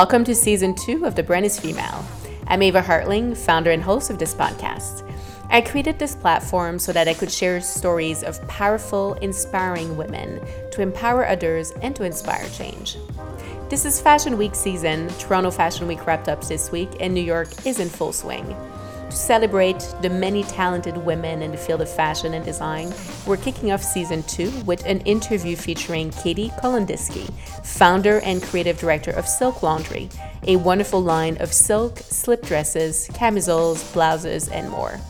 Welcome to season two of The Brand is Female. I'm Ava Hartling, founder and host of this podcast. I created this platform so that I could share stories of powerful, inspiring women to empower others and to inspire change. This is Fashion Week season. Toronto Fashion Week wrapped up this week, and New York is in full swing. To celebrate the many talented women in the field of fashion and design, we're kicking off season two with an interview featuring Katie Kolondiski, founder and creative director of Silk Laundry, a wonderful line of silk, slip dresses, camisoles, blouses, and more.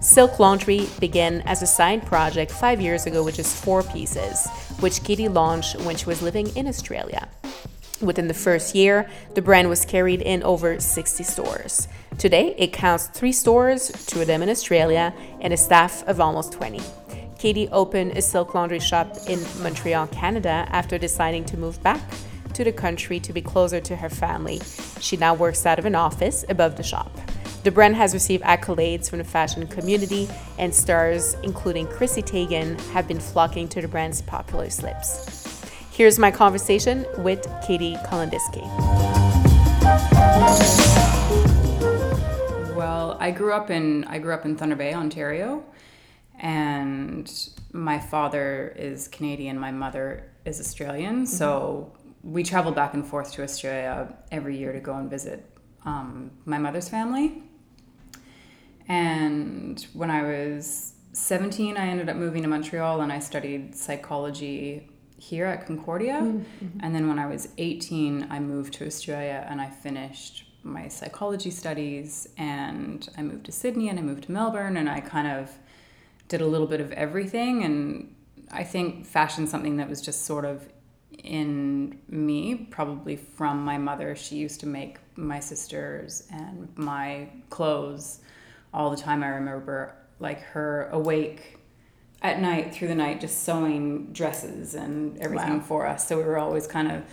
Silk Laundry began as a side project five years ago with just four pieces, which Katie launched when she was living in Australia. Within the first year, the brand was carried in over 60 stores. Today, it counts three stores, two of them in Australia, and a staff of almost 20. Katie opened a silk laundry shop in Montreal, Canada, after deciding to move back to the country to be closer to her family. She now works out of an office above the shop. The brand has received accolades from the fashion community, and stars, including Chrissy Teigen, have been flocking to the brand's popular slips. Here's my conversation with Katie Kolondiski. I grew up in I grew up in Thunder Bay, Ontario, and my father is Canadian, my mother is Australian. Mm-hmm. So we traveled back and forth to Australia every year to go and visit um, my mother's family. And when I was 17, I ended up moving to Montreal and I studied psychology here at Concordia. Mm-hmm. And then when I was 18, I moved to Australia and I finished my psychology studies and I moved to Sydney and I moved to Melbourne and I kind of did a little bit of everything. And I think fashion something that was just sort of in me probably from my mother. She used to make my sisters and my clothes all the time. I remember like her awake at night through the night just sewing dresses and everything wow. for us. So we were always kind of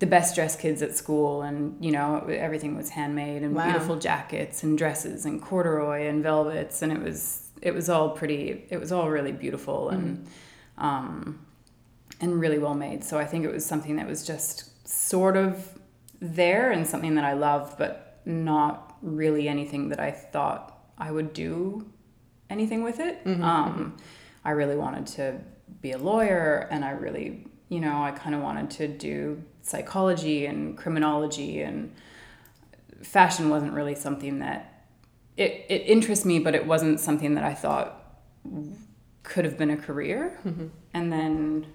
the best dressed kids at school and you know everything was handmade and wow. beautiful jackets and dresses and corduroy and velvets and it was it was all pretty it was all really beautiful mm-hmm. and um, and really well made so i think it was something that was just sort of there and something that i loved but not really anything that i thought i would do anything with it mm-hmm. um, mm-hmm. i really wanted to be a lawyer and i really you know i kind of wanted to do psychology and criminology and fashion wasn't really something that it, it interests me but it wasn't something that i thought could have been a career mm-hmm. and then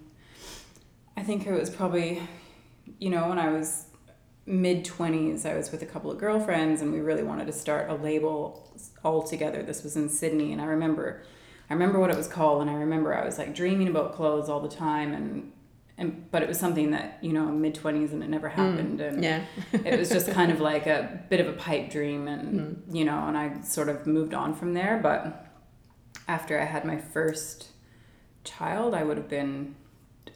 i think it was probably you know when i was mid 20s i was with a couple of girlfriends and we really wanted to start a label all together this was in sydney and i remember i remember what it was called and i remember i was like dreaming about clothes all the time and and but it was something that you know mid 20s and it never mm, happened mm, and yeah it was just kind of like a bit of a pipe dream and mm. you know and i sort of moved on from there but after i had my first child i would have been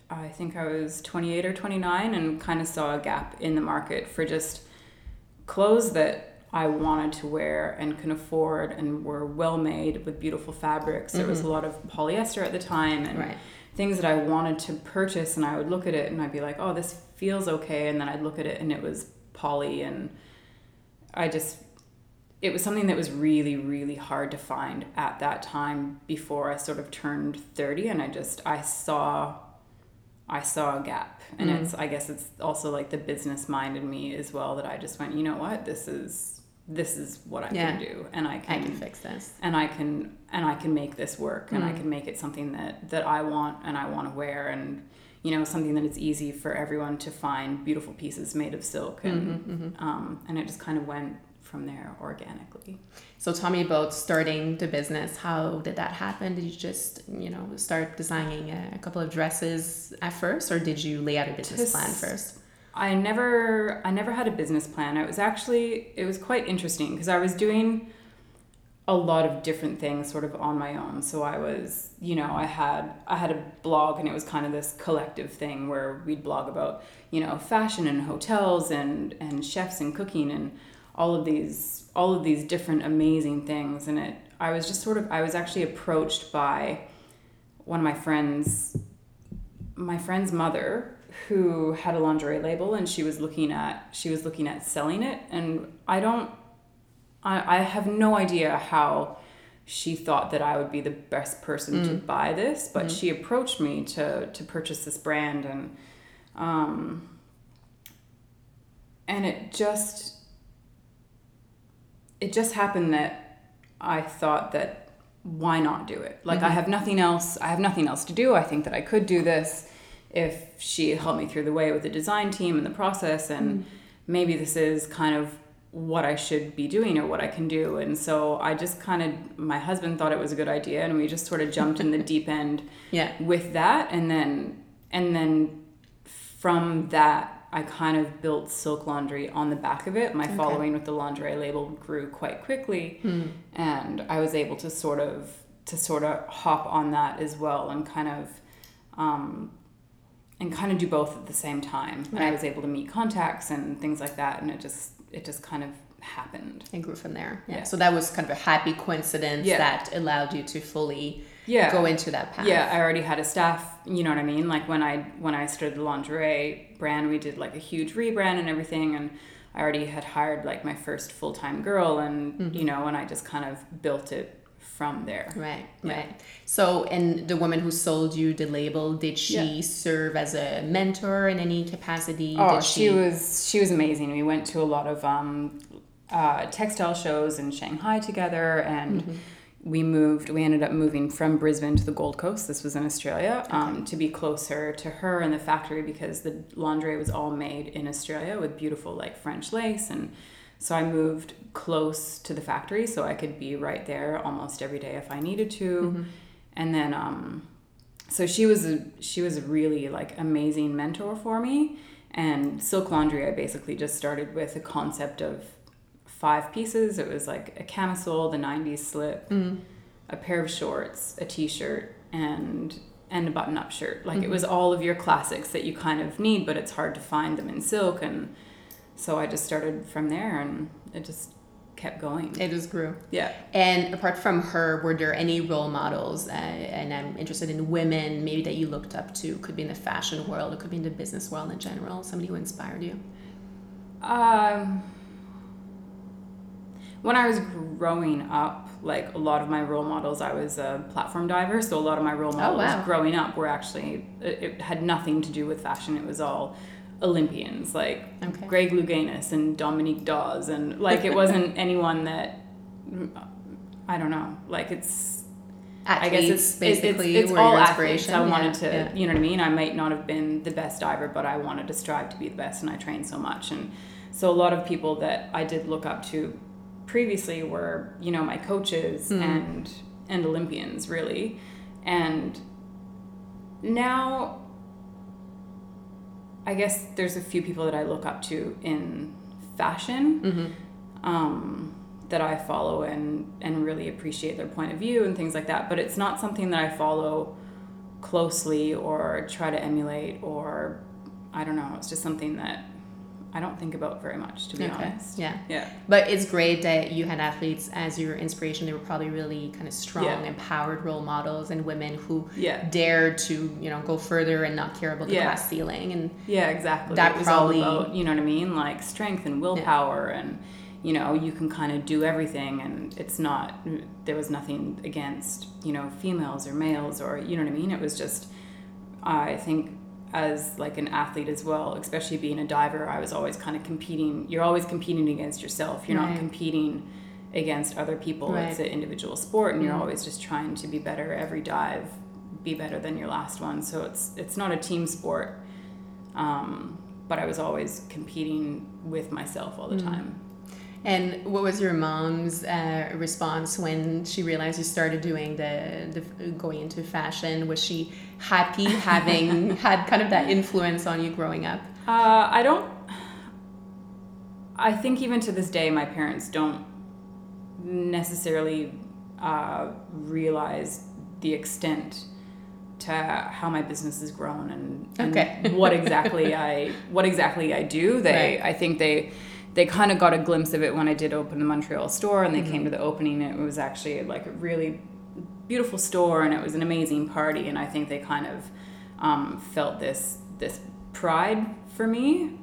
i think i was 28 or 29 and kind of saw a gap in the market for just clothes that I wanted to wear and can afford and were well made with beautiful fabrics. There mm-hmm. was a lot of polyester at the time and right things that I wanted to purchase and I would look at it and I'd be like, oh, this feels okay. And then I'd look at it and it was poly and I just, it was something that was really, really hard to find at that time before I sort of turned 30. And I just, I saw, I saw a gap. And mm. it's, I guess it's also like the business mind in me as well that I just went, you know what, this is, this is what I yeah. can do and I can, I can fix this and I can and I can make this work and mm. I can make it something that that I want and I want to wear and you know something that it's easy for everyone to find beautiful pieces made of silk and mm-hmm, mm-hmm. Um, and it just kind of went from there organically. So tell me about starting the business. How did that happen? Did you just, you know, start designing a, couple of dresses at first or did you lay out a business plan first? I never I never had a business plan. It was actually it was quite interesting because I was doing a lot of different things sort of on my own. So I was, you know, I had I had a blog and it was kind of this collective thing where we'd blog about, you know, fashion and hotels and and chefs and cooking and all of these all of these different amazing things and it I was just sort of I was actually approached by one of my friends my friend's mother who had a lingerie label and she was looking at she was looking at selling it and I don't I, I have no idea how she thought that I would be the best person to mm. buy this, but mm. she approached me to to purchase this brand and um and it just it just happened that I thought that why not do it? Like I mm-hmm. have nothing else. I have nothing else to do. I think that I could do this if she helped me through the way with the design team and the process, and mm. maybe this is kind of what I should be doing or what I can do. And so I just kind of, my husband thought it was a good idea, and we just sort of jumped in the deep end Yeah. with that, and then and then from that. I kind of built Silk Laundry on the back of it. My Okay. following with the lingerie label grew quite quickly, and I was able to sort of to sort of hop on that as well and kind of um, and kind of do both at the same time. And I was able to meet contacts and things like that, and it just it just kind of happened. It grew from there. Yeah. Yeah. So that was kind of a happy coincidence Yeah. that allowed you to fully Yeah. go into that path. Yeah, I already had a staff. You know what I mean? Like when I when I started the lingerie brand, we did like a huge rebrand and everything, and I already had hired like my first full time girl, and mm-hmm. you know, and I just kind of built it from there. Right, Yeah. right. So, and the woman who sold you the label, did she Yeah. serve as a mentor in any capacity? Oh, did she, was she was amazing. We went to a lot of um, uh, textile shows in Shanghai together, and we moved. We ended up moving from Brisbane to the Gold Coast. This was in Australia um, to be closer to her and the factory because the lingerie was all made in Australia with beautiful like French lace, and so I moved close to the factory so I could be right there almost every day if I needed to, mm-hmm. and then. Um, so she was a she was a really like amazing mentor for me. And silk laundry i basically just started with a concept of five pieces. It was like a camisole the 90s slip mm-hmm. a pair of shorts a t-shirt and and a button-up shirt. Like it mm-hmm. was all of your classics that you kind of need but it's hard to find them in silk. And so i just started from there and it just kept going It just grew. yeah And apart from her, were there any role models? Uh, and I'm interested in women, maybe that you looked up to. Could be in the fashion world, it could be in the business world in general. Somebody who inspired you. Um, when I was growing up, like a lot of my role models, I was a platform diver, so a lot of my role models wow. growing up were actually it, it had nothing to do with fashion. It was all Olympians, like Okay. Greg Louganis and Dominique Dawes, and like it wasn't anyone that I don't know. Like it's Athletes, I guess it's basically it's, it's were all athletes. inspiration. I Yeah, wanted to, yeah. you know what I mean. I might not have been the best diver, but I wanted to strive to be the best, and I trained so much. And so a lot of people that I did look up to previously were, you know, my coaches Hmm. and and Olympians really, and now I guess there's a few people that I look up to in fashion Mm-hmm. um, that I follow and and really appreciate their point of view and things like that. But it's not something that I follow closely or try to emulate or I don't know. It's just something that I don't think about very much, to be Okay. honest. Yeah. Yeah. But it's great that you had athletes as your inspiration. They were probably really kind of strong, Yeah. empowered role models and women who Yeah. dared to, you know, go further and not care about the Yeah. glass ceiling. And Yeah, exactly. That it was probably- all about, you know what I mean? Like strength and willpower and you know, you can kind of do everything and it's not there was nothing against, you know, females or males or you know what I mean? It was just I think as like an athlete as well, especially being a diver, I was always kind of competing. You're always competing against yourself. You're Right. not competing against other people. Right. It's an individual sport and you're Mm. always just trying to be better every dive, be better than your last one. So it's it's not a team sport um, but I was always competing with myself all the time. And what was your mom's uh, response when she realized you started doing the, the going into fashion? Was she happy having had kind of that influence on you growing up? Uh, I don't. I think even to this day, my parents don't necessarily uh, realize the extent to how my business has grown and, and Okay. what exactly I what exactly I do. They Right. I think they they kind of got a glimpse of it when I did open the Montreal store and they Mm-hmm. came to the opening. It was actually like a really beautiful store and it was an amazing party and I think they kind of um, felt this this pride for me,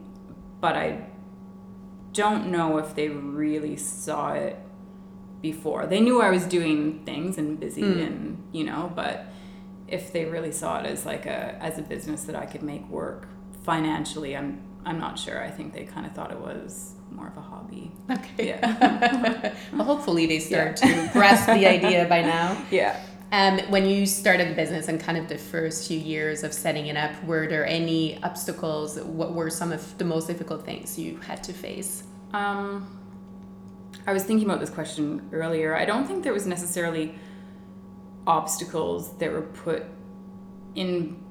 but I don't know if they really saw it before. They knew I was doing things and busy Mm. and you know, but if they really saw it as like a as a business that I could make work financially, I'm I'm not sure. I think they kind of thought it was more of a hobby. Okay. Yeah. well, hopefully they start to grasp the idea by now. Yeah. Um, when you started the business and kind of the first few years of setting it up, were there any obstacles? What were some of the most difficult things you had to face? Um, I was thinking about this question earlier. I don't think there was necessarily obstacles that were put in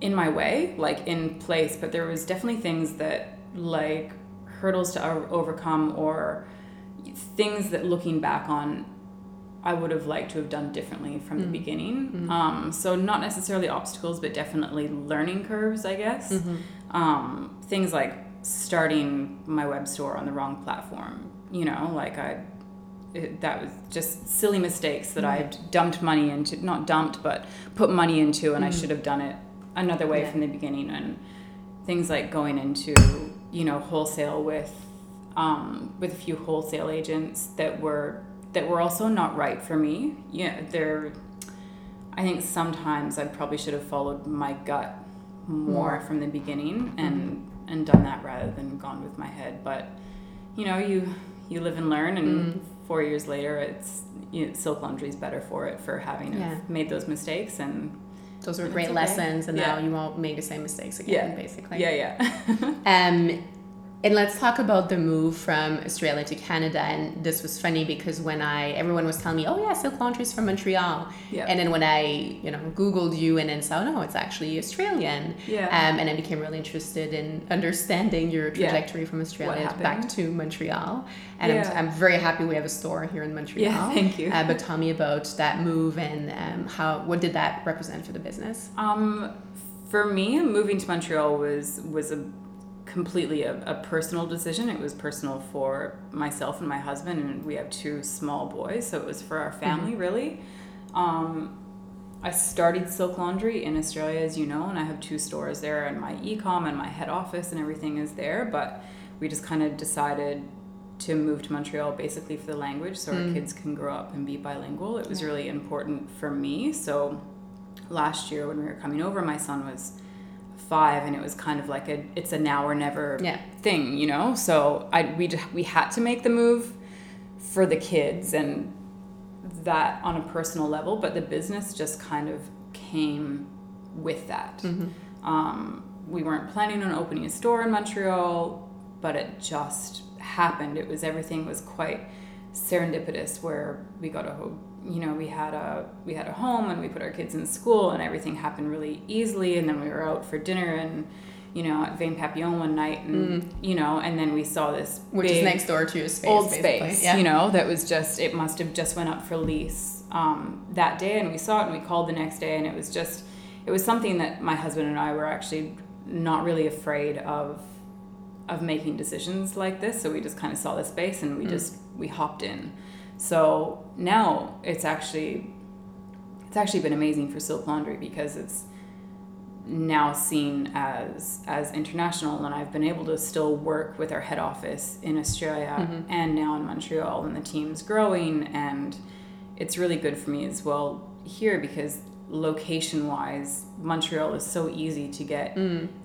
in my way, like in place, but there was definitely things that like hurdles to overcome or things that looking back on I would have liked to have done differently from the mm. beginning. Mm-hmm. Um, so not necessarily obstacles, but definitely learning curves, I guess. Mm-hmm. Um, things like starting my web store on the wrong platform. You know, like I, it, that was just silly mistakes that I mm-hmm. dumped money into. Not dumped, but put money into, and I mm. should have done it another way Yeah. from the beginning. And things like going into, you know, wholesale with, um, with a few wholesale agents that were that were also not right for me. Yeah, they're. I think sometimes I probably should have followed my gut more from the beginning and and done that rather than gone with my head. But you know, you you live and learn, and four years later, it's you know, Silk Laundry is better for it for having Yeah. made those mistakes and Those were great okay. lessons, and now you won't make the same mistakes again, Yeah. basically. yeah, yeah. Um, and let's talk about the move from Australia to Canada. And this was funny because when I everyone was telling me, "Oh yeah, Silk Laundry is from Montreal," Yeah. and then when I you know Googled you and then saw, "No, it's actually Australian," Yeah. um, and I became really interested in understanding your Yeah. trajectory from Australia back to Montreal. And Yeah. I'm, I'm very happy we have a store here in Montreal. Yeah, thank you. Uh, but tell me about that move and um, how what did that represent for the business? Um, for me, moving to Montreal was was a completely a, a personal decision. It was personal for myself and my husband, and we have two small boys, so it was for our family really. Um, I started Silk Laundry in Australia, as you know, and I have two stores there, and my ecom and my head office and everything is there. But we just kind of decided to move to Montreal basically for the language, so our kids can grow up and be bilingual. It was Yeah. really important for me. So last year when we were coming over, my son was five, and it was kind of like a it's a now or never Yeah. thing, you know. So I we we had to make the move for the kids and that on a personal level, but the business just kind of came with that. Um, we weren't planning on opening a store in Montreal, but it just happened. It was everything was quite serendipitous where we got a you know we had a we had a home and we put our kids in school and everything happened really easily and then we were out for dinner and you know at Vin Papillon one night and you know and then we saw this Which is next door to space, old basically. space, Yeah. you know, that was just, it must have just went up for lease um, that day. And we saw it and we called the next day. And it was just, it was something that my husband and I were actually not really afraid of of making decisions like this so we just kind of saw the space and we just we hopped in so now it's actually it's actually been amazing for silk laundry because it's now seen as as international and I've been able to still work with our head office in Australia mm-hmm. and now in Montreal and the team's growing and it's really good for me as well here because location wise Montreal is so easy to get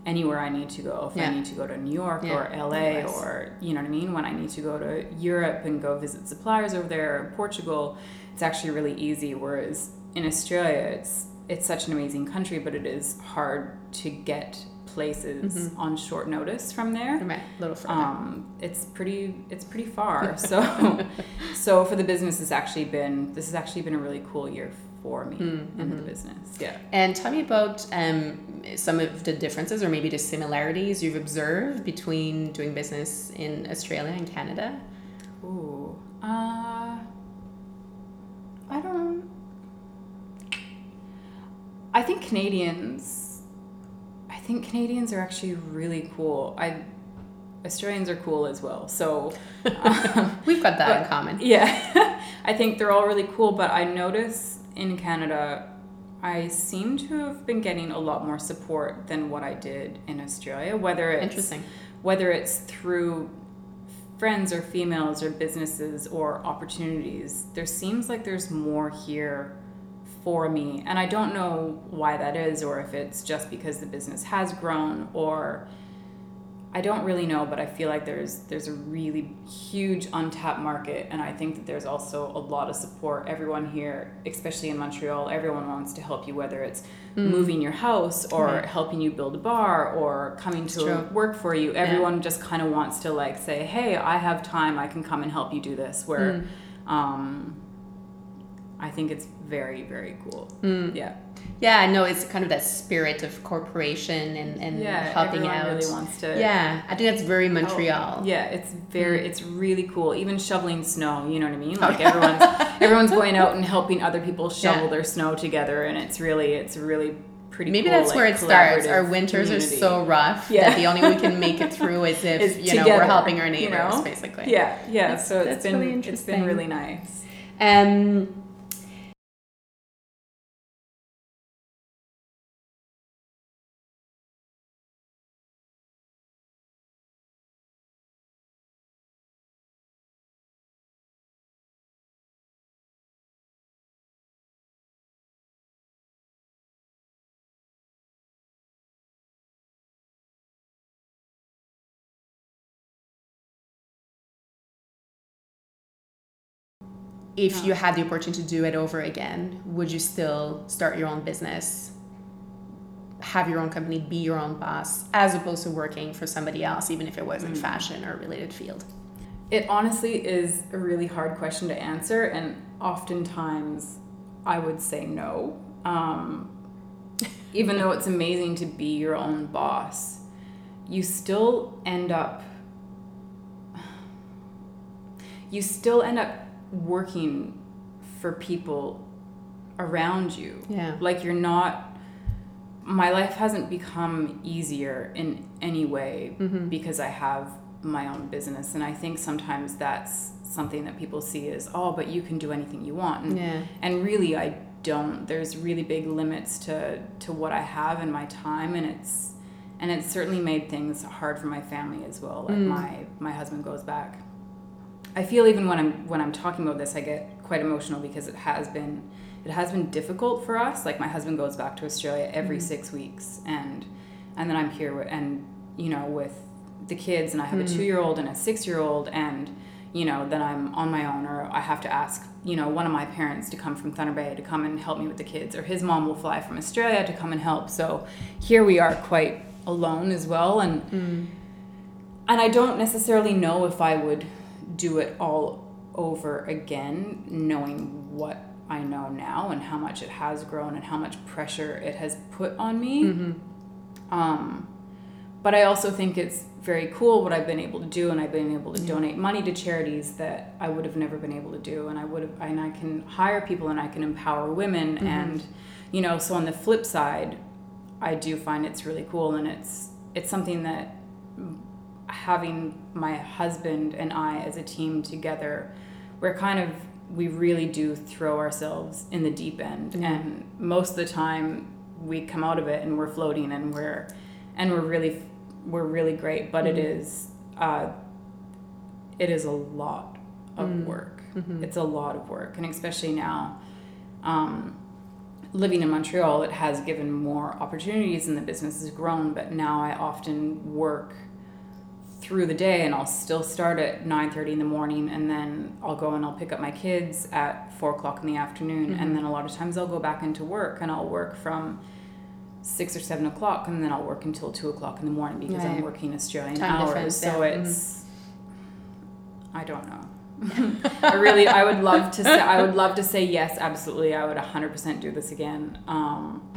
anywhere I need to go. If Yeah. I need to go to New York Yeah, or LA nice. or you know what I mean? When I need to go to Europe and go visit suppliers over there or Portugal it's actually really easy. Whereas in Australia it's it's such an amazing country but it is hard to get places on short notice from there. Right, a little further. um, it's pretty it's pretty far. So so for the business it's actually been this has actually been a really cool year for me and the business yeah And tell me about um, some of the differences or maybe the similarities you've observed between doing business in Australia and Canada. Ooh. Uh, I don't. I think Canadians. I think Canadians are actually really cool. I. Australians are cool as well. So. um, We've got that in common. yeah, I think they're all really cool, but I notice in Canada I seem to have been getting a lot more support than what I did in Australia. Whether it's Interesting. whether it's through friends or females or businesses or opportunities, there seems like there's more here for me. And I don't know why that is or if it's just because the business has grown or I don't really know, but I feel like there's there's a really huge untapped market, and I think that there's also a lot of support. Everyone here, especially in Montreal, everyone wants to help you, whether it's mm. moving your house or right. helping you build a bar or coming to work for you. Everyone yeah. just kind of wants to like say, "Hey, I have time. I can come and help you do this." Where, mm. um, I think it's very very cool. Mm. Yeah. Yeah, no, it's kind of that spirit of corporation and, and yeah, helping out. really wants to. Yeah, I think that's very oh, Montreal. Oh, yeah, it's very, mm. it's really cool. Even shoveling snow, you know what I mean? Like everyone's, everyone's going out and helping other people shovel yeah. their snow together, and it's really, it's really pretty. Maybe cool, that's like, where it starts. Our winters community. are so rough yeah. that the only way we can make it through is if you know we're helping our neighbors, you know? basically. Yeah, yeah. That's, so it's been, really it's been really nice. Um if yeah. you had the opportunity to do it over again, would you still start your own business, have your own company, be your own boss, as opposed to working for somebody else, even if it was in mm. fashion or related field? It honestly is a really hard question to answer, and oftentimes I would say no. Um, even though it's amazing to be your own boss, you still end up you still end up working for people around you. Yeah. Like you're not my life hasn't become easier in any way mm-hmm. because I have my own business and I think sometimes that's something that people see as oh but you can do anything you want and, yeah. and really I don't there's really big limits to to what I have in my time and it's and it's certainly made things hard for my family as well like mm. my my husband goes back I feel even when I'm when I'm talking about this, I get quite emotional because it has been it has been difficult for us. Like my husband goes back to Australia every mm-hmm. six weeks, and and then I'm here and you know with the kids, and I have mm-hmm. a two year old and a six year old, and you know then I'm on my own, or I have to ask you know one of my parents to come from Thunder Bay to come and help me with the kids, or his mom will fly from Australia to come and help. So here we are quite alone as well, and. Mm. And I don't necessarily know if I would do it all over again, knowing what I know now and how much it has grown and how much pressure it has put on me. Mm-hmm. Um, but I also think it's very cool what I've been able to do, and I've been able to yeah. donate money to charities that I would have never been able to do, and I would have, and I can hire people and I can empower women, mm-hmm. and you know, so on the flip side, I do find it's really cool, and it's it's something that having my husband and I as a team together, we're kind of we really do throw ourselves in the deep end, mm-hmm. and most of the time we come out of it and we're floating and we're and we're really we're really great, but mm-hmm. it is uh, it is a lot of mm-hmm. work. Mm-hmm. It's a lot of work, and especially now. Um, living in Montreal, it has given more opportunities and the business has grown, but now I often work through the day and I'll still start at 9.30 in the morning and then I'll go and I'll pick up my kids at 4 o'clock in the afternoon mm-hmm. and then a lot of times I'll go back into work and I'll work from 6 or 7 o'clock and then I'll work until 2 o'clock in the morning because right. I'm working Australian Time hours so yeah. it's mm-hmm. I don't know I really I would love to say I would love to say yes absolutely I would 100% do this again um,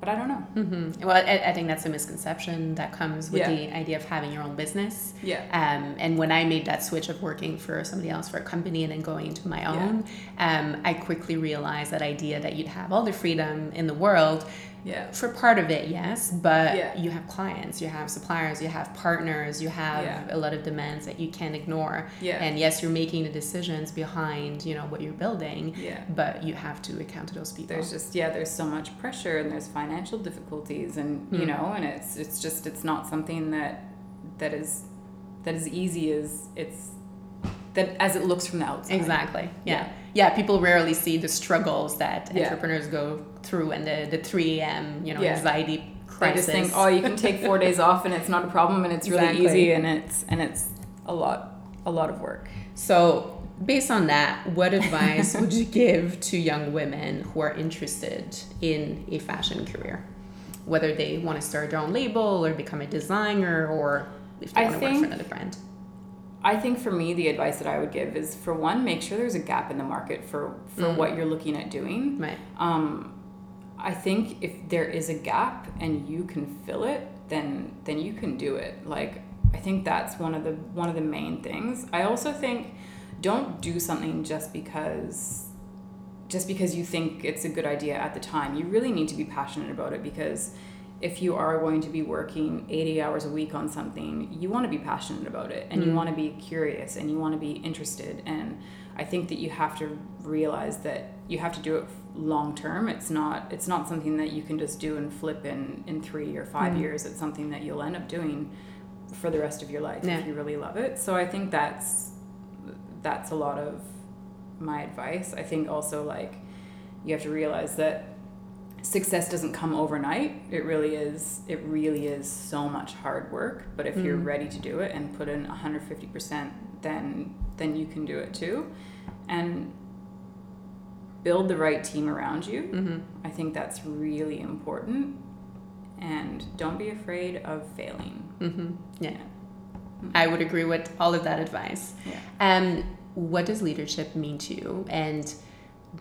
but I don't know. Mm-hmm. Well, I, I, think that's a misconception that comes with Yeah. the idea of having your own business. Yeah. Um, and when I made that switch of working for somebody else for a company and then going into my own, um, I quickly realized that idea that you'd have all the freedom in the world. Yeah. For part of it, yes, but Yeah. you have clients, you have suppliers, you have partners, you have Yeah. a lot of demands that you can't ignore. Yeah. And yes, you're making the decisions behind, you know, what you're building, Yeah. but you have to account to those people. There's just yeah, there's so much pressure and there's financial difficulties and you Mm. know, and it's it's just it's not something that that is that is easy as it's that as it looks from the outside. Exactly. Yeah. Yeah. yeah. people rarely see the struggles that Yeah. entrepreneurs go through and the, the 3 a.m., you know, Yeah. anxiety They crisis. just think, oh, you can take four days off and it's not a problem and it's really Exactly. easy and it's and it's a lot a lot of work. So, based on that, what advice would you give to young women who are interested in a fashion career? Whether they want to start their own label or become a designer or if they I want to work for another brand. I think for me, the advice that I would give is for one, make sure there's a gap in the market for for Mm. what you're looking at doing. Right. Um, I think if there is a gap and you can fill it, then then you can do it. Like I think that's one of the one of the main things. I also think don't do something just because just because you think it's a good idea at the time. You really need to be passionate about it because if you are going to be working 80 hours a week on something, you want to be passionate about it and you Mm. want to be curious and you want to be interested. And I think that you have to realize that you have to do it long term. It's not it's not something that you can just do and flip in in 3 or 5 Mm. years. It's something that you'll end up doing for the rest of your life Yeah. if you really love it. So I think that's that's a lot of my advice. I think also like you have to realize that success doesn't come overnight. It really is it really is so much hard work, but if you're Mm. ready to do it and put in 150%, then then you can do it too. And build the right team around you. Mm-hmm. I think that's really important. And don't be afraid of failing. Mm-hmm. Yeah. I would agree with all of that advice. Yeah. Um, what does leadership mean to you? And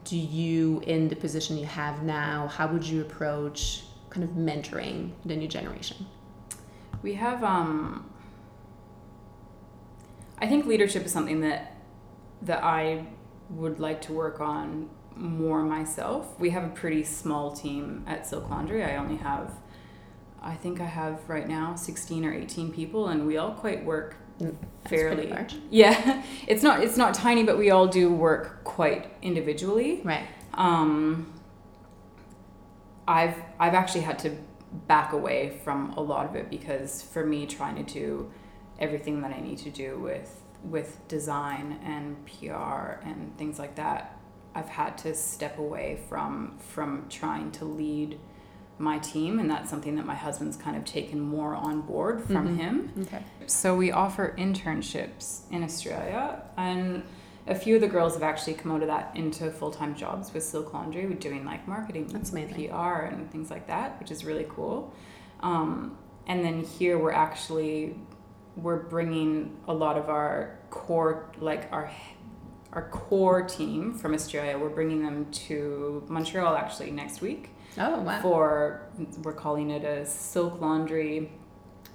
do you, in the position you have now, how would you approach kind of mentoring the new generation? We have um I think leadership is something that that I would like to work on more myself. We have a pretty small team at Silk Laundry. I only have I think I have right now 16 or 18 people and we all quite work fairly large. Yeah. It's not it's not tiny but we all do work quite individually. Right. Um, I've I've actually had to back away from a lot of it because for me trying to do everything that I need to do with with design and PR and things like that, I've had to step away from from trying to lead my team and that's something that my husband's kind of taken more on board from Mhm. him. Okay. So we offer internships in Australia, and a few of the girls have actually come out of that into full time jobs with Silk Laundry, with doing like marketing, That's amazing. PR, and things like that, which is really cool. Um, and then here we're actually we're bringing a lot of our core, like our our core team from Australia. We're bringing them to Montreal actually next week Oh, wow. for we're calling it a Silk Laundry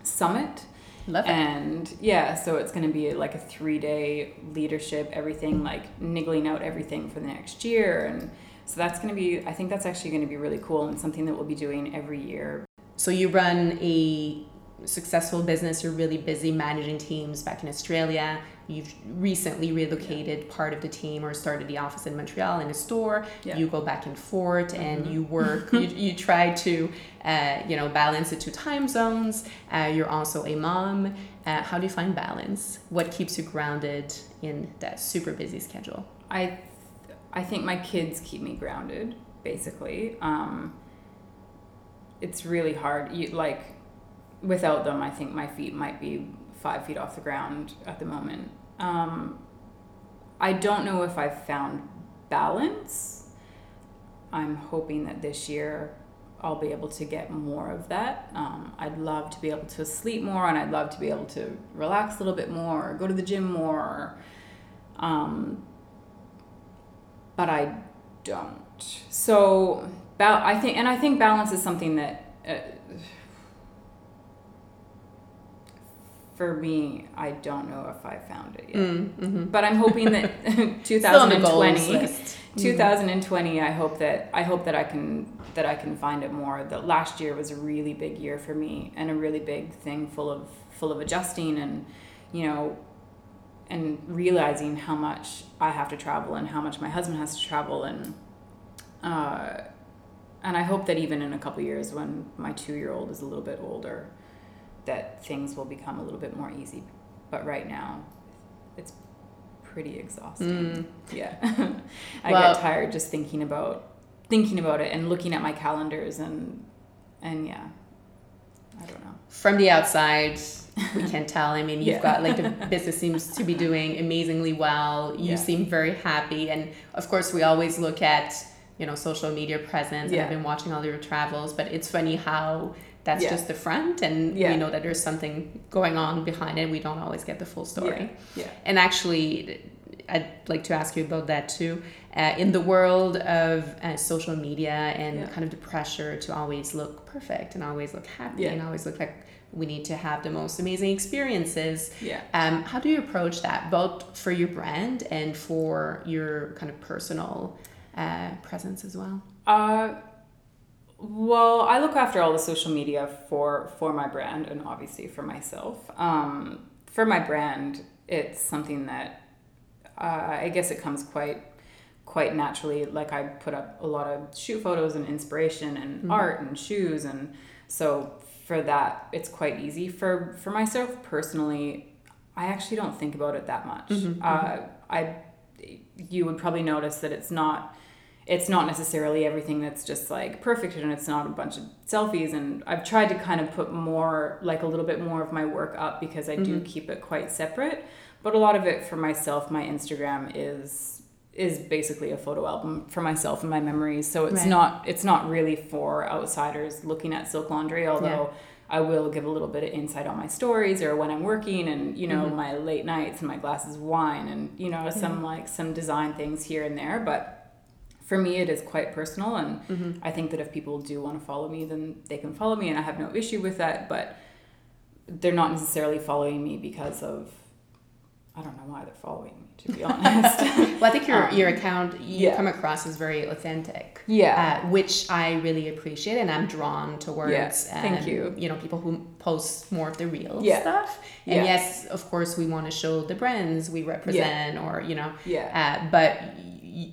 Summit. Love it. And yeah, so it's going to be like a three day leadership, everything like niggling out everything for the next year. And so that's going to be, I think that's actually going to be really cool and something that we'll be doing every year. So you run a successful business. You're really busy managing teams back in Australia. You've recently relocated part of the team or started the office in Montreal in a store. Yeah. You go back and forth, and Mhm. you work. you, you try to, uh, you know, balance the two time zones. Uh, you're also a mom. Uh, how do you find balance? What keeps you grounded in that super busy schedule? I, I think my kids keep me grounded, basically. Um, it's really hard. You, like, without them, I think my feet might be five feet off the ground at the moment. Um, I don't know if I've found balance. I'm hoping that this year I'll be able to get more of that. Um, I'd love to be able to sleep more and I'd love to be able to relax a little bit more, or go to the gym more. Um, but I don't. So ba- I think, and I think balance is something that, uh, for me, I don't know if I found it yet. Mm-hmm. But I'm hoping that Still on the goals 2020, list. 2020, I hope that I hope that I can that I can find it more. That last year was a really big year for me and a really big thing full of full of adjusting and you know and realizing how much I have to travel and how much my husband has to travel and uh, and I hope that even in a couple years when my two year old is a little bit older, that things will become a little bit more easy. But right now, it's pretty exhausting. Mm. Yeah, I Well- get tired just thinking about thinking about it and looking at my calendars and and yeah, I don't know. From the outside, we can tell. I mean, you've Yeah. got like the business seems to be doing amazingly well. You Yeah. seem very happy, and of course, we always look at you know social media presence. And Yeah. I've been watching all your travels, but it's funny how that's Yeah. just the front, and Yeah. we know that there's something going on behind it. We don't always get the full story. Yeah, And actually, I'd like to ask you about that too. Uh, in the world of uh, social media and Yeah. kind of the pressure to always look perfect and always look happy Yeah. and always look like we need to have the most amazing experiences. yeah. Um, how do you approach that, both for your brand and for your kind of personal uh, presence as well? Uh, well, I look after all the social media for for my brand and obviously for myself. Um, for my brand, it's something that uh, I guess it comes quite quite naturally. Like I put up a lot of shoot photos and inspiration and art and shoes, and so for that, it's quite easy. For for myself personally, I actually don't think about it that much. Uh, I you would probably notice that it's not it's not necessarily everything that's just like perfect and it's not a bunch of selfies. And i've tried to kind of put more like a little bit more of my work up because i do mm-hmm. keep it quite separate. But a lot of it for myself my instagram is is basically a photo album for myself and my memories. So it's Right. not it's not really for outsiders looking at silk laundry although I will give a little bit of insight on my stories or when I'm working and you know mm-hmm. my late nights and my glasses of wine and you know some like some design things here and there. But for me it is quite personal and I think that if people do want to follow me then they can follow me and I have no issue with that but they're not necessarily following me because of I don't know why they're following me to be honest. Well, I think your, Um, your account, you yeah. come across as very authentic. yeah. uh, which I really appreciate, and I'm drawn towards. Thank um, you. You know, people who post more of the real Yeah. stuff. And Yeah. yes, of course, we want to show the brands we represent, or you know, yeah. uh, but y-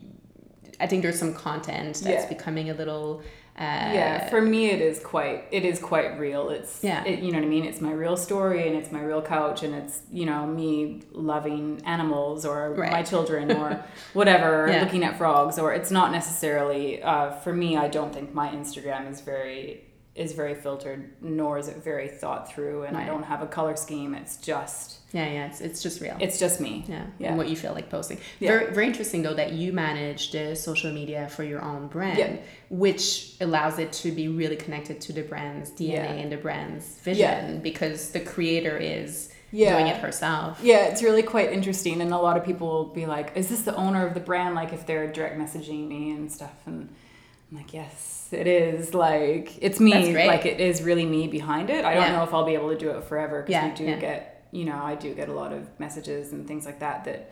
I think there's some content that's Yeah. becoming a little. Uh, yeah for me it is quite it is quite real it's Yeah. it, you know what i mean it's my real story and it's my real couch and it's you know me loving animals or Right. my children or whatever or Yeah. looking at frogs or it's not necessarily uh, for me i don't think my instagram is very is very filtered nor is it very thought through and i don't have a color scheme it's just yeah, yeah, it's, it's just real. it's just me yeah, Yeah. and what you feel like posting. Yeah. Very, very interesting though that you manage the uh, social media for your own brand, Yeah. which allows it to be really connected to the brand's DNA Yeah. and the brand's vision because the creator is Yeah. doing it herself. Yeah, it's really quite interesting, and a lot of people will be like, "Is this the owner of the brand?" Like if they're direct messaging me and stuff, and I'm like, "Yes, it is." Like it's me. Like it is really me behind it. I don't know if I'll be able to do it forever because we do get, you know, I do get a lot of messages and things like that that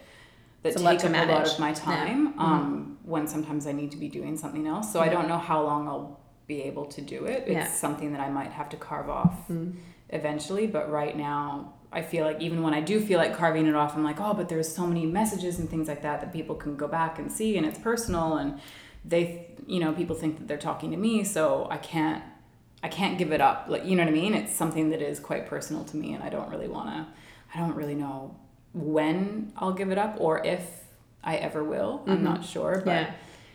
that It's a take to up a lot of my Yeah. time. Mhm. Um, when sometimes I need to be doing something else, so I don't know how long I'll be able to do it. It's Yeah. something that I might have to carve off Mm. eventually but right now i feel like even when i do feel like carving it off i'm like oh but there's so many messages and things like that that people can go back and see and it's personal and they you know people think that they're talking to me so i can't i can't give it up like you know what i mean it's something that is quite personal to me and i don't really want to i don't really know when i'll give it up or if i ever will i'm Mhm. not sure but Yeah.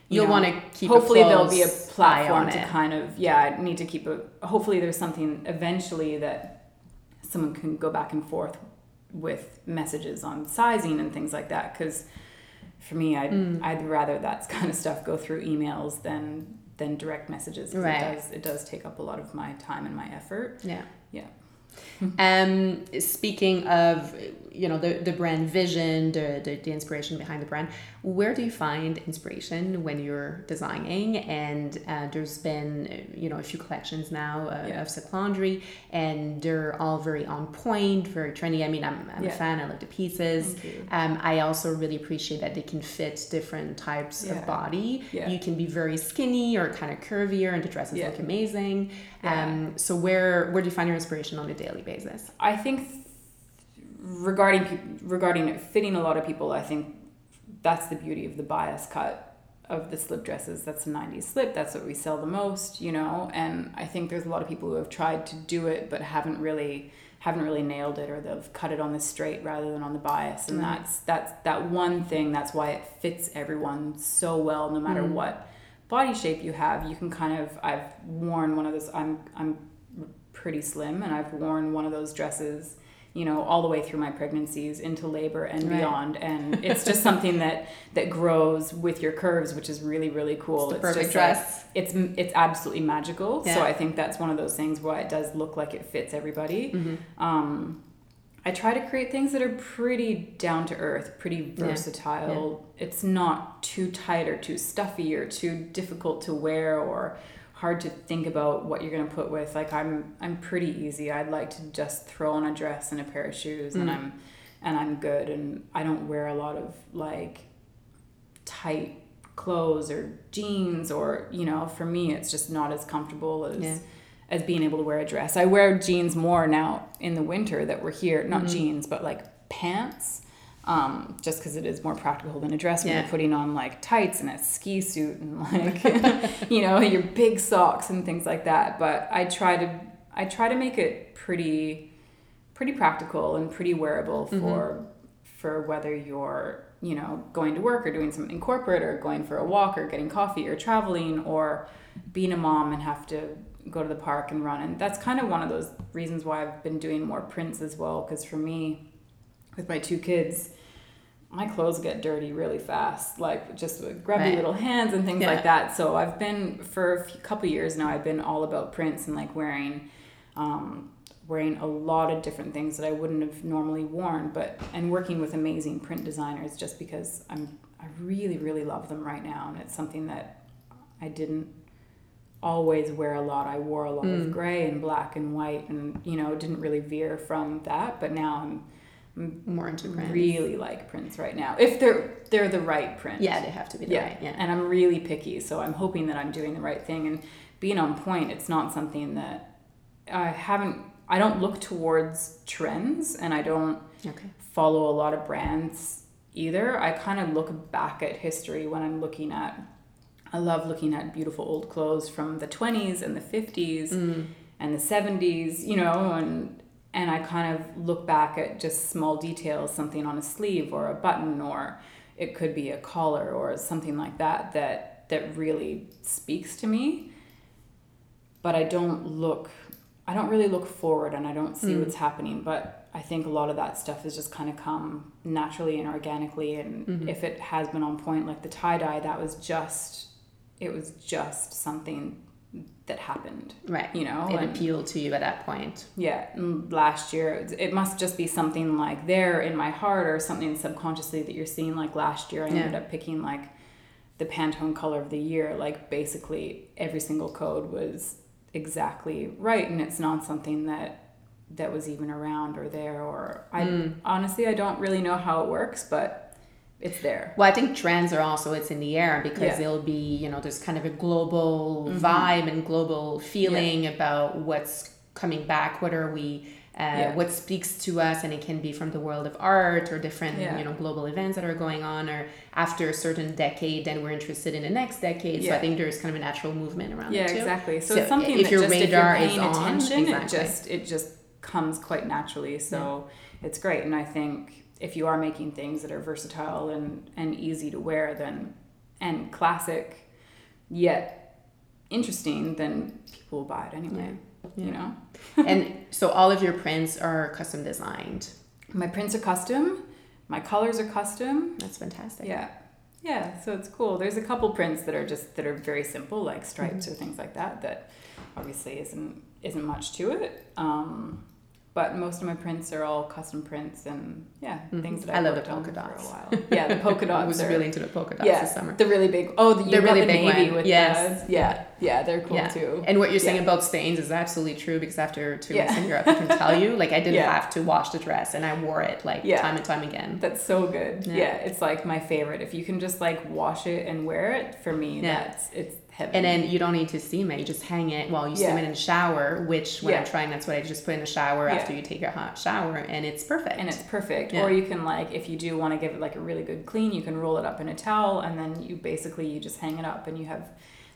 you You'll want to keep. It. Hopefully there'll be a platform to it. kind of yeah I need to keep a hopefully there's something eventually that someone can go back and forth with messages on sizing and things like that because for me I'd, Mm. I'd rather that kind of stuff go through emails than than direct messages Right. it does it does take up a lot of my time and my effort Yeah. Yeah. Um, speaking of, you know, the, the brand vision, the, the, the inspiration behind the brand, where do you find inspiration when you're designing? And uh, there's been, you know, a few collections now uh, Yeah. of silk laundry, and they're all very on point, very trendy. I mean, I'm, I'm Yeah. a fan. I love the pieces. Um, I also really appreciate that they can fit different types Yeah. of body. You can be very skinny or kind of curvier, and the dresses look amazing. Um, so where where do you find your inspiration on a daily basis? I think regarding regarding it fitting a lot of people, I think that's the beauty of the bias cut of the slip dresses. That's a 90s slip. That's what we sell the most, you know. And I think there's a lot of people who have tried to do it but haven't really haven't really nailed it or they've cut it on the straight rather than on the bias and Right. that's that's that one thing that's why it fits everyone so well no matter Mm. what body shape you have you can kind of I've worn one of those I'm I'm pretty slim and I've worn one of those dresses you know all the way through my pregnancies into labor and Right. beyond and it's just something that that grows with your curves which is really really cool It's perfect just like- dress. it's it's absolutely magical so I think that's one of those things where it does look like it fits everybody Mm-hmm. um I try to create things that are pretty down to earth, pretty Yeah. versatile. It's not too tight or too stuffy or too difficult to wear or hard to think about what you're gonna put with. Like I'm I'm pretty easy. I'd like to just throw on a dress and a pair of shoes and Mm. I'm and I'm good and I don't wear a lot of like tight clothes or jeans or you know for me it's just not as comfortable as Yeah. as being able to wear a dress i wear jeans more now in the winter that we're here not Mm-hmm. jeans but like pants um, just because it is more practical than a dress when Yeah. you're putting on like tights and a ski suit and like you know your big socks and things like that but i try to i try to make it pretty pretty practical and pretty wearable Mm-hmm. for for whether you're you know going to work or doing something corporate or going for a walk or getting coffee or traveling or being a mom and have to go to the park and run and that's kind of one of those reasons why I've been doing more prints as well because for me with my two kids my clothes get dirty really fast like just with grubby Right. little hands and things Yeah. like that so I've been for a few, couple years now I've been all about prints and like wearing um, wearing a lot of different things that I wouldn't have normally worn, but and working with amazing print designers just because I'm I really really love them right now, and it's something that I didn't always wear a lot. I wore a lot Mm. of gray and black and white, and you know didn't really veer from that. But now I'm More into prints. really like prints right now if they're they're the right print. Yeah, they have to be the Yeah. right. Yeah. And I'm really picky, so I'm hoping that I'm doing the right thing and being on point. It's not something that I haven't. I don't look towards trends, and I don't Okay. follow a lot of brands either. I kind of look back at history when I'm looking at. I love looking at beautiful old clothes from the 20s and the 50s Mm. and the 70s, you know, and and I kind of look back at just small details, something on a sleeve or a button or it could be a collar or something like that that that really speaks to me. But I don't look I don't really look forward and I don't see Mm. what's happening, but I think a lot of that stuff has just kind of come naturally and organically and Mhm. if it has been on point like the tie dye that was just it was just something that happened Right. you know It and- appealed to you at that point. yeah, last year it- must just be something like there in my heart or something subconsciously that you're seeing. Like last year, I Yeah. ended up picking like the Pantone color of the year. Like basically every single code was exactly right, and it's not something that that was even around or there. Or I Mm. honestly I don't really know how it works, but it's there. Well, I think trends are also it's in the air because Yeah. Mm-hmm. it'll be you know there's kind of a global vibe and global feeling about what's coming back. What are we? Uh, Yeah. What speaks to us, and it can be from the world of art or different Yeah. you know global events that are going on, or after a certain decade, then we're interested in the next decade. So I think there's kind of a natural movement around Yeah, exactly. So, So it's something if that your just radar if you're is paying on, attention, exactly. it just it just comes quite naturally. So it's great, and I think if you are making things that are versatile and and easy to wear, then and classic, yet interesting, then people will buy it anyway. Yeah. You know, and so all of your prints are custom designed. my prints are custom, my colors are custom. That's fantastic. Yeah. Yeah, so it's cool. There's a couple prints that are just that are very simple, like stripes or things like that. That obviously isn't isn't much to it. Um, but most of my prints are all custom prints and yeah, Mhm. things that I I've love the polka for a while. Yeah, the polka dots. I dots was are really into the polka dots yeah, this summer. the really big. Oh, the, really the big navy one. with Yes. the yeah, yeah, they're cool yeah. too. And what you're saying Yeah. about stains is absolutely true because after two weeks in Europe, I can tell you, like I didn't have to wash the dress and I wore it like time and time again. That's so good. Yeah. It's like my favorite. If you can just like wash it and wear it, for me, Yeah. that's it's heaven. And then you don't need to steam it. You just hang it while you steam Yeah. it in the shower, which when I'm trying, that's what I just put in the shower Yeah. after you take your hot shower, and it's perfect. and it's perfect. Yeah. Or you can like, if you do want to give it like a really good clean, you can roll it up in a towel, and then you basically you just hang it up, and you have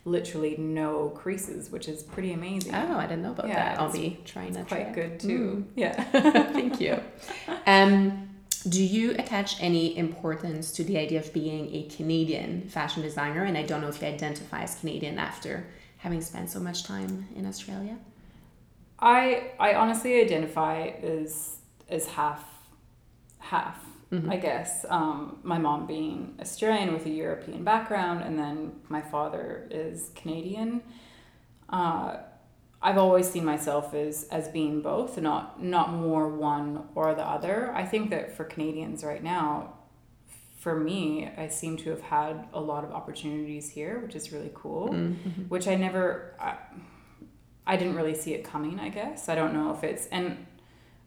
literally no creases, which is pretty amazing. oh, I didn't know about Yeah, that. I'll be trying that. Quite trick. good too. Yeah. Mm. Thank you. Um, do you attach any importance to the idea of being a Canadian fashion designer? And I don't know if you identify as Canadian after having spent so much time in Australia. I I honestly identify as as half half. Mhm. I guess um, my mom being Australian with a European background, and then my father is Canadian. Uh, I've always seen myself as as being both, not not more one or the other. I think that for Canadians right now, for me, I seem to have had a lot of opportunities here, which is really cool. Mm-hmm. Which I never, I, I didn't really see it coming. I guess I don't know if it's and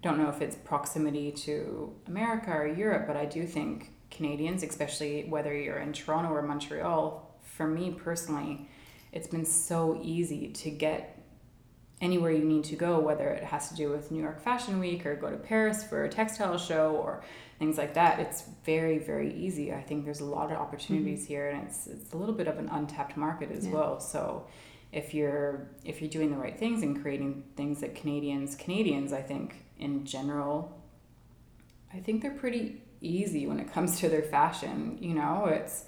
don't know if it's proximity to America or Europe, but I do think Canadians, especially whether you're in Toronto or Montreal, for me personally, it's been so easy to get anywhere you need to go, whether it has to do with New York Fashion Week or go to Paris for a textile show or things like that. It's very, very easy. I think there's a lot of opportunities mm-hmm. here and it's it's a little bit of an untapped market as Yeah. well. So if you're if you're doing the right things and creating things that Canadians Canadians I think in general I think they're pretty easy when it comes to their fashion. You know, it's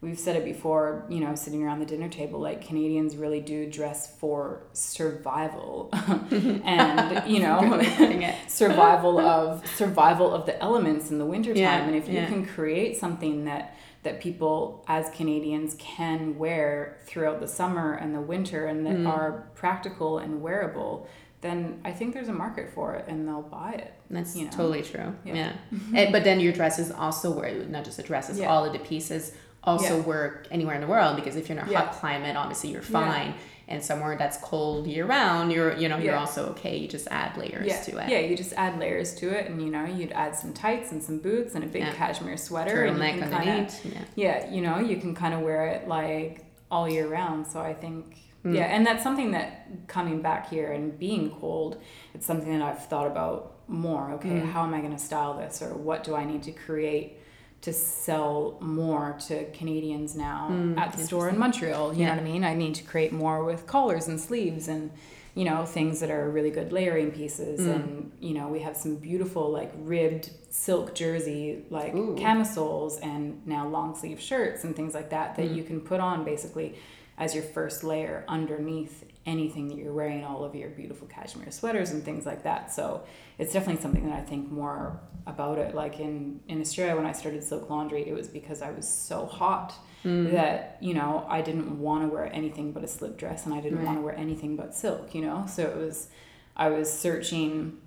we've said it before, you know, sitting around the dinner table, like Canadians really do dress for survival. and, you know, Good way of putting it. survival of survival of the elements in the wintertime. Yeah, and if you yeah. can create something that that people as Canadians can wear throughout the summer and the winter and that Mm. are practical and wearable, then I think there's a market for it and they'll buy it. That's you know. totally true. Yeah. Yeah. And, but then your dresses also work, not just the dresses, Yeah. all of the pieces also Yeah. work anywhere in the world because if you're in a Yeah. hot climate, obviously you're Yeah. fine. And somewhere that's cold year round, you're you know, you're Yeah. also okay. You just add layers yeah. to it. Yeah, you just add layers to it, and you know, you'd add some tights and some boots and a big Yeah. cashmere sweater, and you can kinda. Yeah. yeah, you know, you can kind of wear it like all year round. So I think, Mm. yeah, and that's something that coming back here and being cold, it's something that I've thought about more. Okay, Mm. how am I going to style this, or what do I need to create? To sell more to Canadians now Mm, at the store in Montreal, you Yeah. know what I mean? I need to create more with collars and sleeves and you know things that are really good layering pieces Mm. and you know we have some beautiful like ribbed silk jersey like Ooh. camisoles and now long sleeve shirts and things like that that Mm. you can put on basically as your first layer underneath anything that you're wearing all of your beautiful cashmere sweaters and things like that so it's definitely something that i think more about it like in in australia when i started silk laundry it was because i was so hot Mm. that you know I didn't want to wear anything but a slip dress and I didn't Right. want to wear anything but silk you know so it was I was searching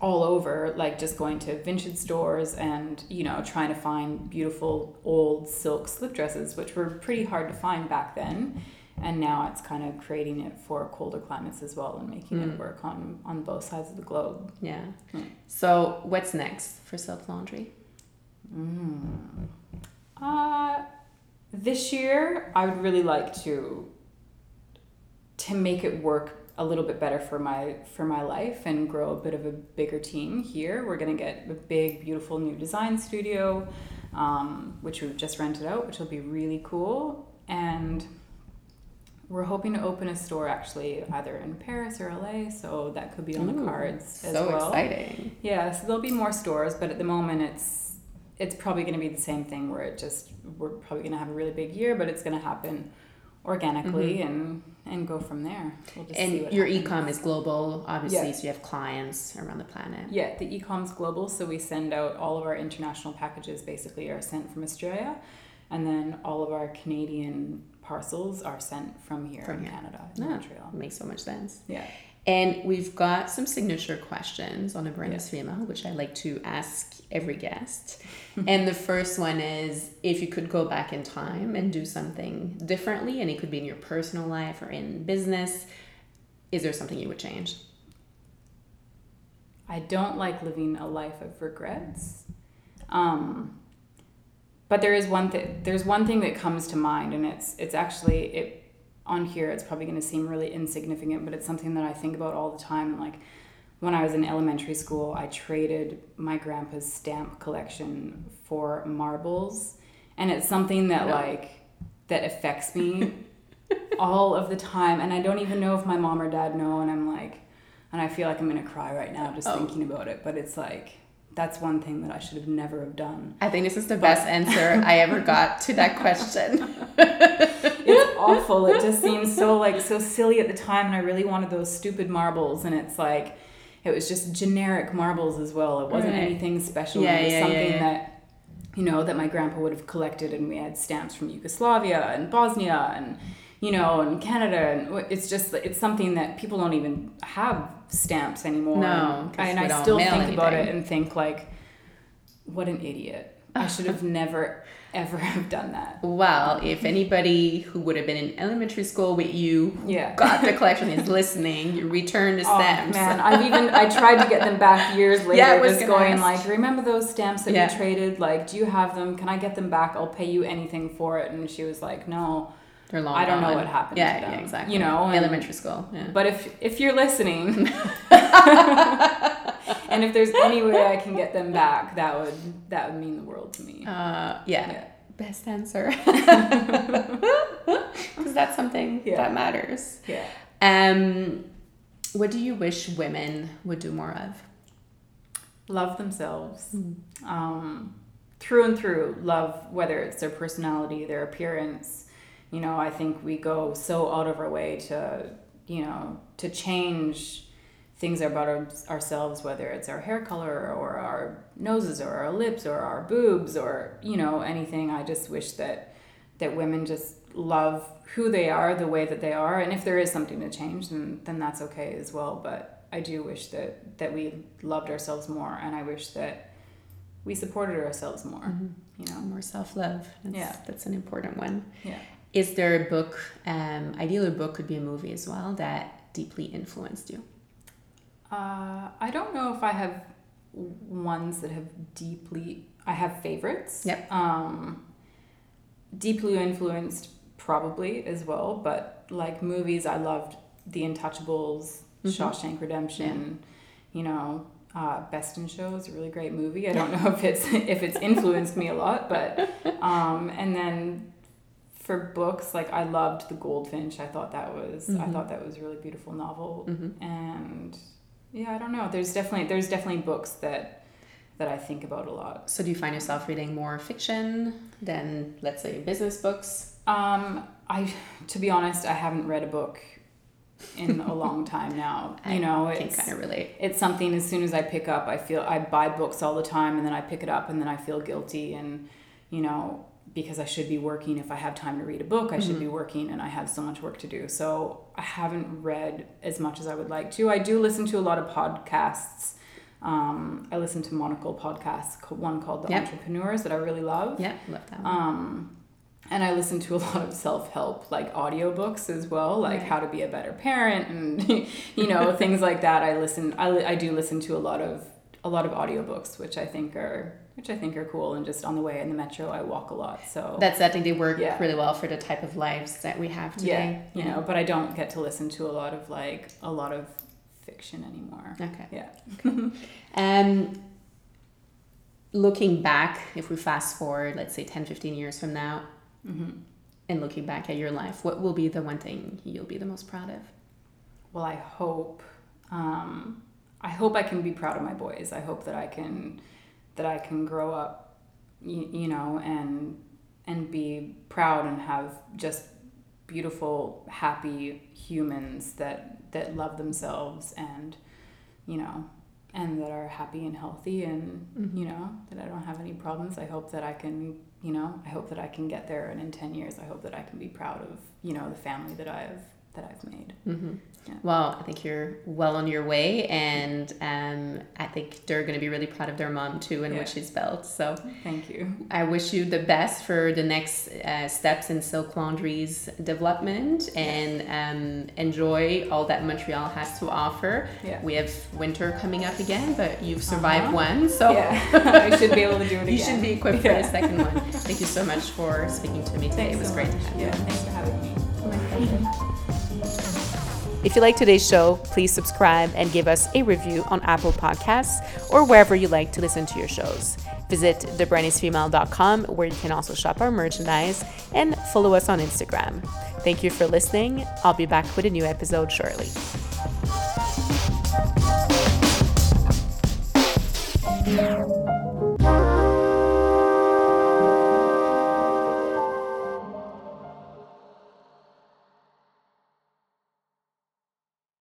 all over like just going to vintage stores and you know trying to find beautiful old silk slip dresses which were pretty hard to find back then and now it's kind of creating it for colder climates as well and making Mm. it work on on both sides of the globe Yeah. Mm. So what's next for Silk Laundry? Mm. Uh, this year, I would really like to to make it work a little bit better for my for my life and grow a bit of a bigger team here. We're gonna get a big, beautiful new design studio, um, which we've just rented out, which will be really cool. And we're hoping to open a store actually either in Paris or LA, so that could be on the cards as so well. exciting. Yeah, so there'll be more stores, but at the moment it's it's probably going to be the same thing where it just we're probably going to have a really big year, but it's going to happen organically and and go from there. We'll Mm-hmm. And your happens. ecom is global, obviously, Yeah. so you have clients around the planet. Yeah, the ecom's global, so we send out all of our international packages basically are sent from Australia, and then all of our Canadian parcels are sent from here From in here. Canada, in Ah. Montreal. Makes so much sense. Yeah. And we've got some signature questions on a brand is female, which I like to ask every guest. and the first one is if you could go back in time and do something differently, and it could be in your personal life or in business, is there something you would change? I don't like living a life of regrets. Um, but there is one thing. There's one thing that comes to mind, and it's it's actually it on here. It's probably going to seem really insignificant, but it's something that I think about all the time. Like when I was in elementary school, I traded my grandpa's stamp collection for marbles, and it's something that no. like that affects me all of the time, and I don't even know if my mom or dad know, and I'm like, and I feel like I'm gonna cry right now just oh. thinking about it, but it's like that's one thing that I should have never have done. I think this is the best answer I ever got to that question. it's awful. It just seems so like so silly at the time and I really wanted those stupid marbles and it's like it was just generic marbles as well. It wasn't right. anything special. Yeah, it was yeah, something yeah, yeah. that you know that my grandpa would have collected and we had stamps from Yugoslavia and Bosnia and you know, and Canada, and it's just it's something that people don't even have stamps anymore. No, and, and I still think anything. about it and think like, what an idiot! I should have never ever have done that. Well, if anybody who would have been in elementary school with you yeah. got the collection is listening, you return the oh, stamps. Oh, man, I've even I tried to get them back years later. Yeah, was just going ask. like, remember those stamps that yeah. we traded? Like, do you have them? Can I get them back? I'll pay you anything for it. And she was like, no. They're long. I don't gone. know what happened. Yeah, yeah, exactly. You know, and, elementary school. Yeah. But if if you're listening, and if there's any way I can get them back, that would that would mean the world to me. Uh, yeah. yeah. Best answer. Because that's something yeah. that matters. Yeah. Um, what do you wish women would do more of? Love themselves. Mm. Um, through and through, love whether it's their personality, their appearance, you know, I think we go so out of our way to, you know, to change things about our, ourselves, whether it's our hair color or our noses or our lips or our boobs or, you know, anything. I just wish that, that women just love who they are the way that they are. And if there is something to change, then, then that's okay as well. But I do wish that, that we loved ourselves more. And I wish that we supported ourselves more, mm-hmm. you know, more self-love. That's, yeah. That's an important one. Yeah. Is there a book, um, ideally a book could be a movie as well, that deeply influenced you? Uh, I don't know if I have ones that have deeply, I have favorites. Yep. Um, deeply influenced probably as well, but like movies, I loved The Untouchables, mm-hmm. Shawshank Redemption, yeah. you know, uh, Best in Show is a really great movie. I don't know if it's if it's influenced me a lot, but um, and then for books, like I loved The Goldfinch. I thought that was mm-hmm. I thought that was a really beautiful novel. Mm-hmm. And yeah, I don't know. There's definitely there's definitely books that that I think about a lot. So do you find yourself reading more fiction than let's say business books? Um, I to be honest, I haven't read a book in a long time now. You know, it's kind of relate. It's something as soon as I pick up, I feel I buy books all the time, and then I pick it up, and then I feel guilty, and you know, because I should be working. If I have time to read a book, I should mm-hmm. be working, and I have so much work to do. So I haven't read as much as I would like to. I do listen to a lot of podcasts. Um, I listen to Monocle podcasts, one called The yep. Entrepreneurs that I really love. Yeah, love that one. Um, and I listen to a lot of self help, like audiobooks as well, like right. how to be a better parent and, you know, things like that. I listen, I, I do listen to a lot of, a lot of audiobooks, which I think are which I think are cool. And just on the way in the metro, I walk a lot. So that's I think they work yeah. really well for the type of lives that we have today. Yeah, you yeah. know, but I don't get to listen to a lot of like a lot of fiction anymore. Okay. Yeah. Okay. um, looking back, if we fast forward, let's say 10, 15 years from now, mm-hmm. and looking back at your life, what will be the one thing you'll be the most proud of? Well, I hope. Um, I hope I can be proud of my boys. I hope that I can that I can grow up, you, you know, and and be proud and have just beautiful, happy humans that that love themselves and you know and that are happy and healthy and mm-hmm. you know that I don't have any problems. I hope that I can you know I hope that I can get there and in 10 years I hope that I can be proud of you know the family that I've that I've made. Mm-hmm. Yeah. Well, I think you're well on your way, and um, I think they're going to be really proud of their mom too and yeah. what she's built. So, thank you. I wish you the best for the next uh, steps in Silk Laundry's development, and um, enjoy all that Montreal has to offer. Yeah. We have winter coming up again, but you've survived uh-huh. one, so yeah. I should be able to do it again. You should be equipped for the second one. Thank you so much for speaking to me today. Thanks it was so great much. to have you. Yeah, thanks for having me. If you like today's show, please subscribe and give us a review on Apple Podcasts or wherever you like to listen to your shows. Visit thebrandisfemale.com where you can also shop our merchandise and follow us on Instagram. Thank you for listening. I'll be back with a new episode shortly.